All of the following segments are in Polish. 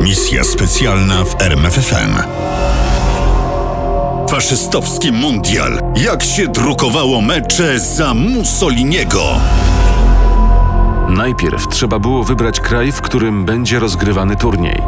Misja specjalna w RMFFM. Faszystowski mundial. Jak się drukowało mecze za Mussoliniego? Najpierw trzeba było wybrać kraj, w którym będzie rozgrywany turniej.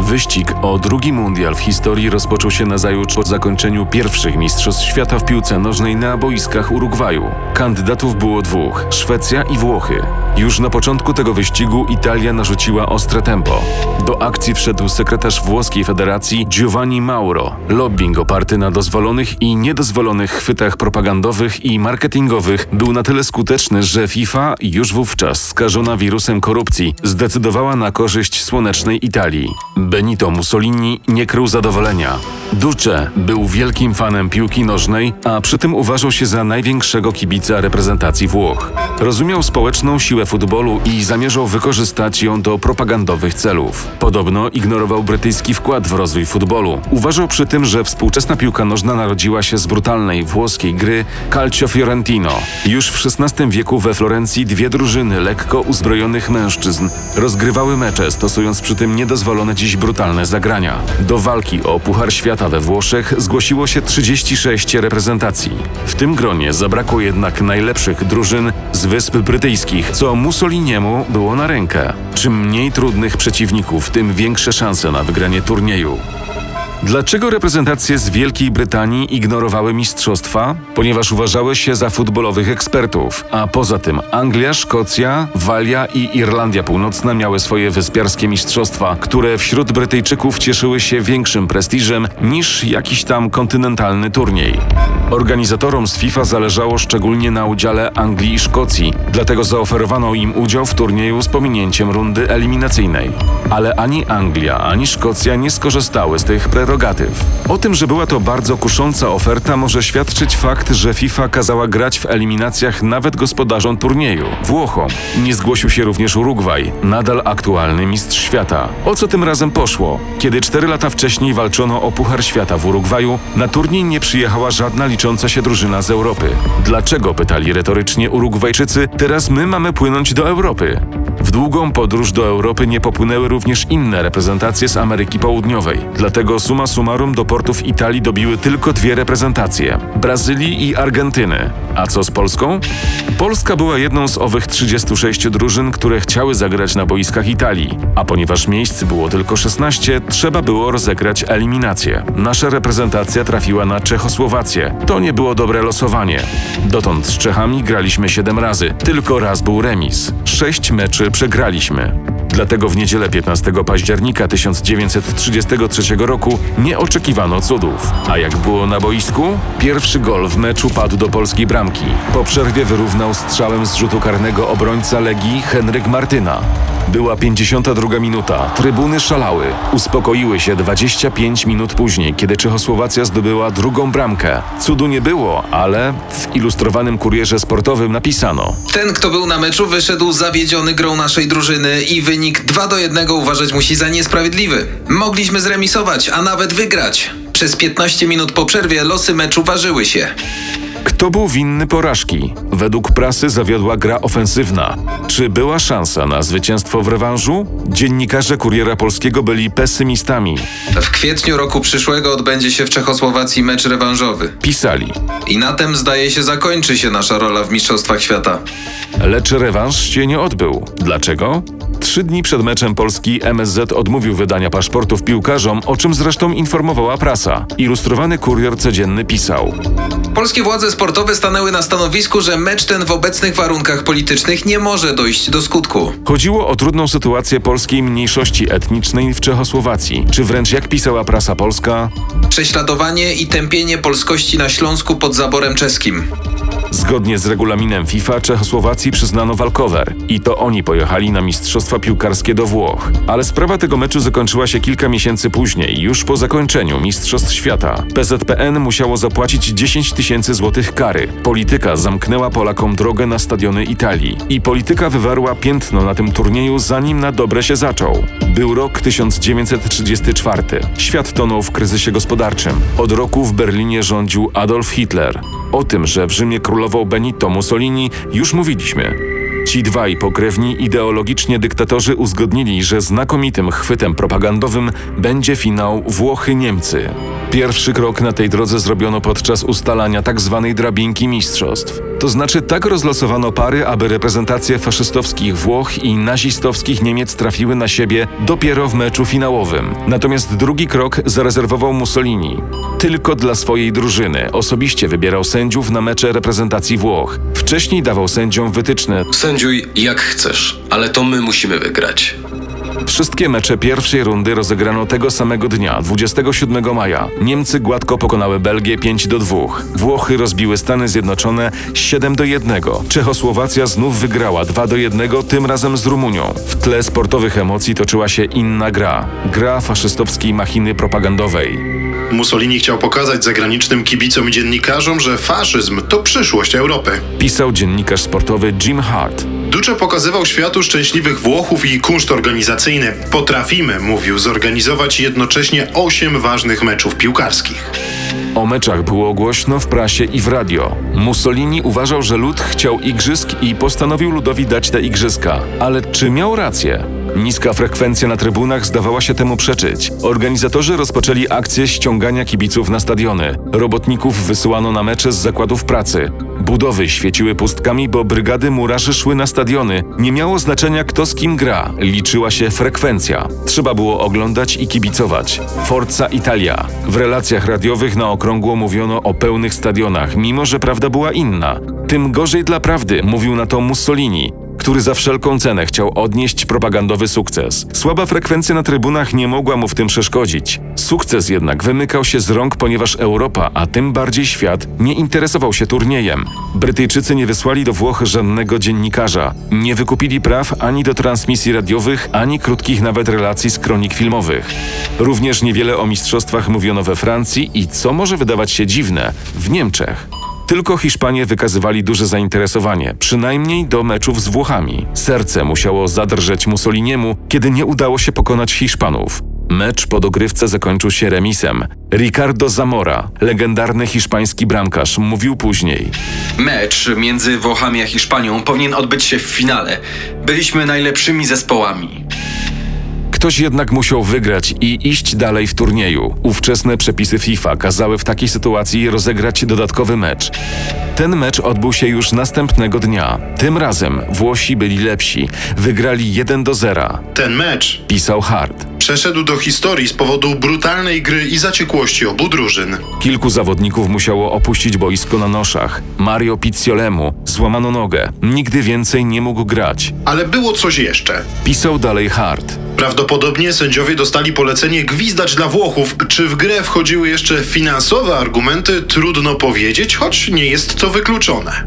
Wyścig o drugi mundial w historii rozpoczął się nazajutrz po zakończeniu pierwszych Mistrzostw Świata w piłce nożnej na boiskach Urugwaju. Kandydatów było dwóch Szwecja i Włochy. Już na początku tego wyścigu Italia narzuciła ostre tempo. Do akcji wszedł sekretarz włoskiej federacji Giovanni Mauro. Lobbying oparty na dozwolonych i niedozwolonych chwytach propagandowych i marketingowych był na tyle skuteczny, że FIFA już wówczas skażona wirusem korupcji zdecydowała na korzyść słonecznej Italii. Benito Mussolini nie krył zadowolenia. Duce był wielkim fanem piłki nożnej, a przy tym uważał się za największego kibica reprezentacji Włoch. Rozumiał społeczną siłę futbolu i zamierzał wykorzystać ją do propagandowych celów. Podobno ignorował brytyjski wkład w rozwój futbolu. Uważał przy tym, że współczesna piłka nożna narodziła się z brutalnej włoskiej gry Calcio Fiorentino. Już w XVI wieku we Florencji dwie drużyny lekko uzbrojonych mężczyzn rozgrywały mecze, stosując przy tym niedozwolone dziś brutalne zagrania. Do walki o Puchar Świata we Włoszech zgłosiło się 36 reprezentacji. W tym gronie zabrakło jednak najlepszych drużyn z Wysp Brytyjskich, co Mussoliniemu było na rękę. Czym mniej trudnych przeciwników, tym większe szanse na wygranie turnieju. Dlaczego reprezentacje z Wielkiej Brytanii ignorowały mistrzostwa? Ponieważ uważały się za futbolowych ekspertów. A poza tym Anglia, Szkocja, Walia i Irlandia Północna miały swoje wyspiarskie mistrzostwa, które wśród Brytyjczyków cieszyły się większym prestiżem niż jakiś tam kontynentalny turniej. Organizatorom z FIFA zależało szczególnie na udziale Anglii i Szkocji, dlatego zaoferowano im udział w turnieju z pominięciem rundy eliminacyjnej. Ale ani Anglia, ani Szkocja nie skorzystały z tych prerogatyw. O tym, że była to bardzo kusząca oferta, może świadczyć fakt, że FIFA kazała grać w eliminacjach nawet gospodarzom turnieju Włochom. Nie zgłosił się również Urugwaj, nadal aktualny mistrz świata. O co tym razem poszło? Kiedy cztery lata wcześniej walczono o Puchar Świata w Urugwaju, na turniej nie przyjechała żadna licząca się drużyna z Europy. Dlaczego, pytali retorycznie Urugwajczycy, teraz my mamy płynąć do Europy? W długą podróż do Europy nie popłynęły również inne reprezentacje z Ameryki Południowej. Dlatego suma summarum do portów Italii dobiły tylko dwie reprezentacje Brazylii i Argentyny. A co z Polską? Polska była jedną z owych 36 drużyn, które chciały zagrać na boiskach Italii. A ponieważ miejsc było tylko 16, trzeba było rozegrać eliminację. Nasza reprezentacja trafiła na Czechosłowację. To nie było dobre losowanie. Dotąd z Czechami graliśmy 7 razy. Tylko raz był remis. 6 meczy przegraliśmy. Dlatego w niedzielę 15 października 1933 roku nie oczekiwano cudów. A jak było na boisku? Pierwszy gol w meczu padł do polskiej bramki. Po przerwie wyrównał strzałem z rzutu karnego obrońca Legii Henryk Martyna. Była 52 minuta. Trybuny szalały. Uspokoiły się 25 minut później, kiedy Czechosłowacja zdobyła drugą bramkę. Cudu nie było, ale w ilustrowanym kurierze sportowym napisano: Ten, kto był na meczu, wyszedł zawiedziony grą naszej drużyny i wynik 2 do 1 uważać musi za niesprawiedliwy. Mogliśmy zremisować, a nawet wygrać. Przez 15 minut po przerwie losy meczu ważyły się. Kto był winny porażki? Według prasy zawiodła gra ofensywna. Czy była szansa na zwycięstwo w rewanżu? Dziennikarze Kuriera Polskiego byli pesymistami. W kwietniu roku przyszłego odbędzie się w Czechosłowacji mecz rewanżowy. Pisali. I na tym zdaje się zakończy się nasza rola w Mistrzostwach Świata. Lecz rewanż się nie odbył. Dlaczego? Trzy dni przed meczem Polski MSZ odmówił wydania paszportów piłkarzom, o czym zresztą informowała prasa. Ilustrowany kurier codzienny pisał. Polskie władze sportowe stanęły na stanowisku, że mecz ten w obecnych warunkach politycznych nie może dojść do skutku. Chodziło o trudną sytuację polskiej mniejszości etnicznej w Czechosłowacji, czy wręcz jak pisała prasa polska, Prześladowanie i tępienie polskości na Śląsku pod zaborem czeskim. Zgodnie z regulaminem FIFA Czechosłowacji przyznano walkover i to oni pojechali na Mistrzostwa Piłkarskie do Włoch. Ale sprawa tego meczu zakończyła się kilka miesięcy później, już po zakończeniu Mistrzostw Świata. PZPN musiało zapłacić 10 tysięcy złotych kary. Polityka zamknęła Polakom drogę na stadiony Italii i polityka wywarła piętno na tym turnieju zanim na dobre się zaczął. Był rok 1934. Świat tonął w kryzysie gospodarczym. Od roku w Berlinie rządził Adolf Hitler. O tym, że w Rzymie królował Benito Mussolini, już mówiliśmy. Ci dwaj pokrewni ideologicznie dyktatorzy uzgodnili, że znakomitym chwytem propagandowym będzie finał Włochy-Niemcy. Pierwszy krok na tej drodze zrobiono podczas ustalania tzw. Tak drabinki mistrzostw. To znaczy tak rozlosowano pary, aby reprezentacje faszystowskich Włoch i nazistowskich Niemiec trafiły na siebie dopiero w meczu finałowym. Natomiast drugi krok zarezerwował Mussolini. Tylko dla swojej drużyny osobiście wybierał sędziów na mecze reprezentacji Włoch. Wcześniej dawał sędziom wytyczne. Sędziuj jak chcesz, ale to my musimy wygrać. Wszystkie mecze pierwszej rundy rozegrano tego samego dnia, 27 maja. Niemcy gładko pokonały Belgię 5 do 2. Włochy rozbiły Stany Zjednoczone 7 do 1. Czechosłowacja znów wygrała 2 do 1, tym razem z Rumunią. W tle sportowych emocji toczyła się inna gra. Gra faszystowskiej machiny propagandowej. Mussolini chciał pokazać zagranicznym kibicom i dziennikarzom, że faszyzm to przyszłość Europy. Pisał dziennikarz sportowy Jim Hart. Duce pokazywał światu szczęśliwych Włochów i kunszt organizacyjny. Potrafimy, mówił, zorganizować jednocześnie osiem ważnych meczów piłkarskich. O meczach było głośno w prasie i w radio. Mussolini uważał, że lud chciał igrzysk i postanowił ludowi dać te igrzyska. Ale czy miał rację? Niska frekwencja na trybunach zdawała się temu przeczyć. Organizatorzy rozpoczęli akcję ściągania kibiców na stadiony. Robotników wysyłano na mecze z zakładów pracy. Budowy świeciły pustkami, bo brygady murarzy szły na stadiony. Nie miało znaczenia, kto z kim gra. Liczyła się frekwencja. Trzeba było oglądać i kibicować. Forza Italia. W relacjach radiowych na okrągło mówiono o pełnych stadionach, mimo że prawda była inna. Tym gorzej dla prawdy, mówił na to Mussolini który za wszelką cenę chciał odnieść propagandowy sukces. Słaba frekwencja na trybunach nie mogła mu w tym przeszkodzić. Sukces jednak wymykał się z rąk, ponieważ Europa, a tym bardziej świat, nie interesował się turniejem. Brytyjczycy nie wysłali do Włoch żadnego dziennikarza, nie wykupili praw ani do transmisji radiowych, ani krótkich nawet relacji z kronik filmowych. Również niewiele o mistrzostwach mówiono we Francji i, co może wydawać się dziwne, w Niemczech. Tylko Hiszpanie wykazywali duże zainteresowanie, przynajmniej do meczów z Włochami. Serce musiało zadrżeć Mussoliniemu, kiedy nie udało się pokonać Hiszpanów. Mecz po dogrywce zakończył się remisem. Ricardo Zamora, legendarny hiszpański bramkarz, mówił później. Mecz między Włochami a Hiszpanią powinien odbyć się w finale. Byliśmy najlepszymi zespołami. Ktoś jednak musiał wygrać i iść dalej w turnieju. Ówczesne przepisy FIFA kazały w takiej sytuacji rozegrać dodatkowy mecz. Ten mecz odbył się już następnego dnia. Tym razem Włosi byli lepsi. Wygrali 1 do 0. Ten mecz Pisał Hart. przeszedł do historii z powodu brutalnej gry i zaciekłości obu drużyn. Kilku zawodników musiało opuścić boisko na noszach. Mario Picciolemu złamano nogę. Nigdy więcej nie mógł grać. Ale było coś jeszcze. Pisał dalej Hart. Prawdopodobnie sędziowie dostali polecenie gwizdać dla Włochów. Czy w grę wchodziły jeszcze finansowe argumenty, trudno powiedzieć, choć nie jest to wykluczone.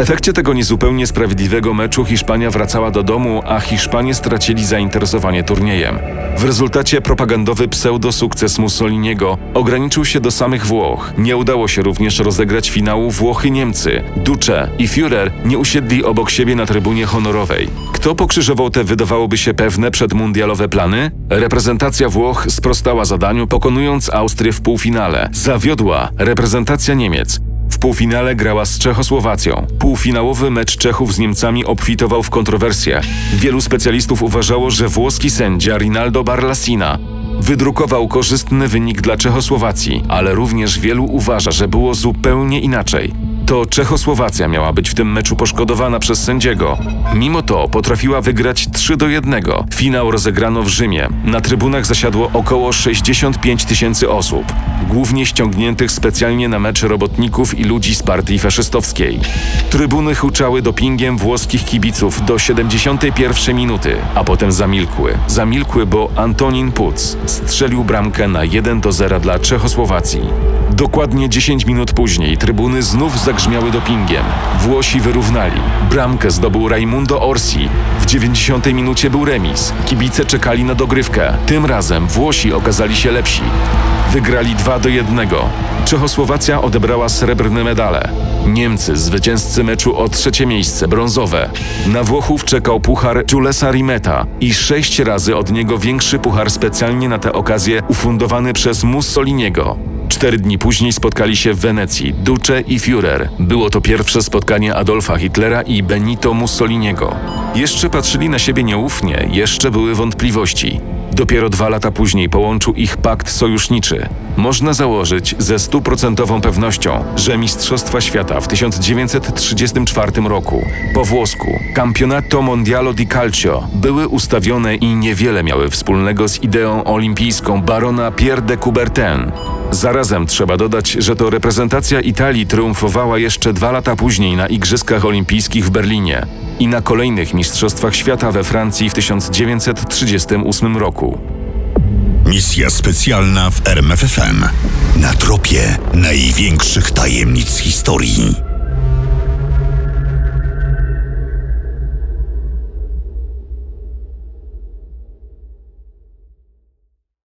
W efekcie tego niezupełnie sprawiedliwego meczu Hiszpania wracała do domu, a Hiszpanie stracili zainteresowanie turniejem. W rezultacie propagandowy pseudosukces Mussoliniego ograniczył się do samych Włoch. Nie udało się również rozegrać finału Włochy-Niemcy. Duce i Führer nie usiedli obok siebie na trybunie honorowej. Kto pokrzyżował te wydawałoby się pewne przedmundialowe plany? Reprezentacja Włoch sprostała zadaniu, pokonując Austrię w półfinale. Zawiodła reprezentacja Niemiec. Półfinale grała z Czechosłowacją. Półfinałowy mecz Czechów z Niemcami obfitował w kontrowersje. Wielu specjalistów uważało, że włoski sędzia Rinaldo Barlasina wydrukował korzystny wynik dla Czechosłowacji, ale również wielu uważa, że było zupełnie inaczej. To Czechosłowacja miała być w tym meczu poszkodowana przez sędziego. Mimo to potrafiła wygrać 3 do 1. Finał rozegrano w Rzymie. Na trybunach zasiadło około 65 tysięcy osób, głównie ściągniętych specjalnie na mecz robotników i ludzi z partii faszystowskiej. Trybuny huczały dopingiem włoskich kibiców do 71 minuty, a potem zamilkły. Zamilkły, bo Antonin Puc strzelił bramkę na 1 do 0 dla Czechosłowacji. Dokładnie 10 minut później trybuny znów zagrzmiały dopingiem. Włosi wyrównali. Bramkę zdobył Raimundo Orsi. W 90 minucie był remis. Kibice czekali na dogrywkę. Tym razem Włosi okazali się lepsi. Wygrali 2 do 1. Czechosłowacja odebrała srebrne medale. Niemcy, zwycięzcy meczu o trzecie miejsce, brązowe. Na Włochów czekał puchar Julesa Rimeta i sześć razy od niego większy puchar specjalnie na tę okazję ufundowany przez Mussoliniego. Cztery dni później spotkali się w Wenecji Duce i Führer. Było to pierwsze spotkanie Adolfa Hitlera i Benito Mussoliniego. Jeszcze patrzyli na siebie nieufnie, jeszcze były wątpliwości. Dopiero dwa lata później połączył ich pakt sojuszniczy. Można założyć ze stuprocentową pewnością, że Mistrzostwa Świata w 1934 roku po włosku Campionato Mondialo di Calcio były ustawione i niewiele miały wspólnego z ideą olimpijską barona Pierre de Coubertin. Zarazem trzeba dodać, że to reprezentacja Italii triumfowała jeszcze dwa lata później na Igrzyskach Olimpijskich w Berlinie i na kolejnych Mistrzostwach Świata we Francji w 1938 roku. Misja specjalna w RMFFM. Na tropie największych tajemnic historii.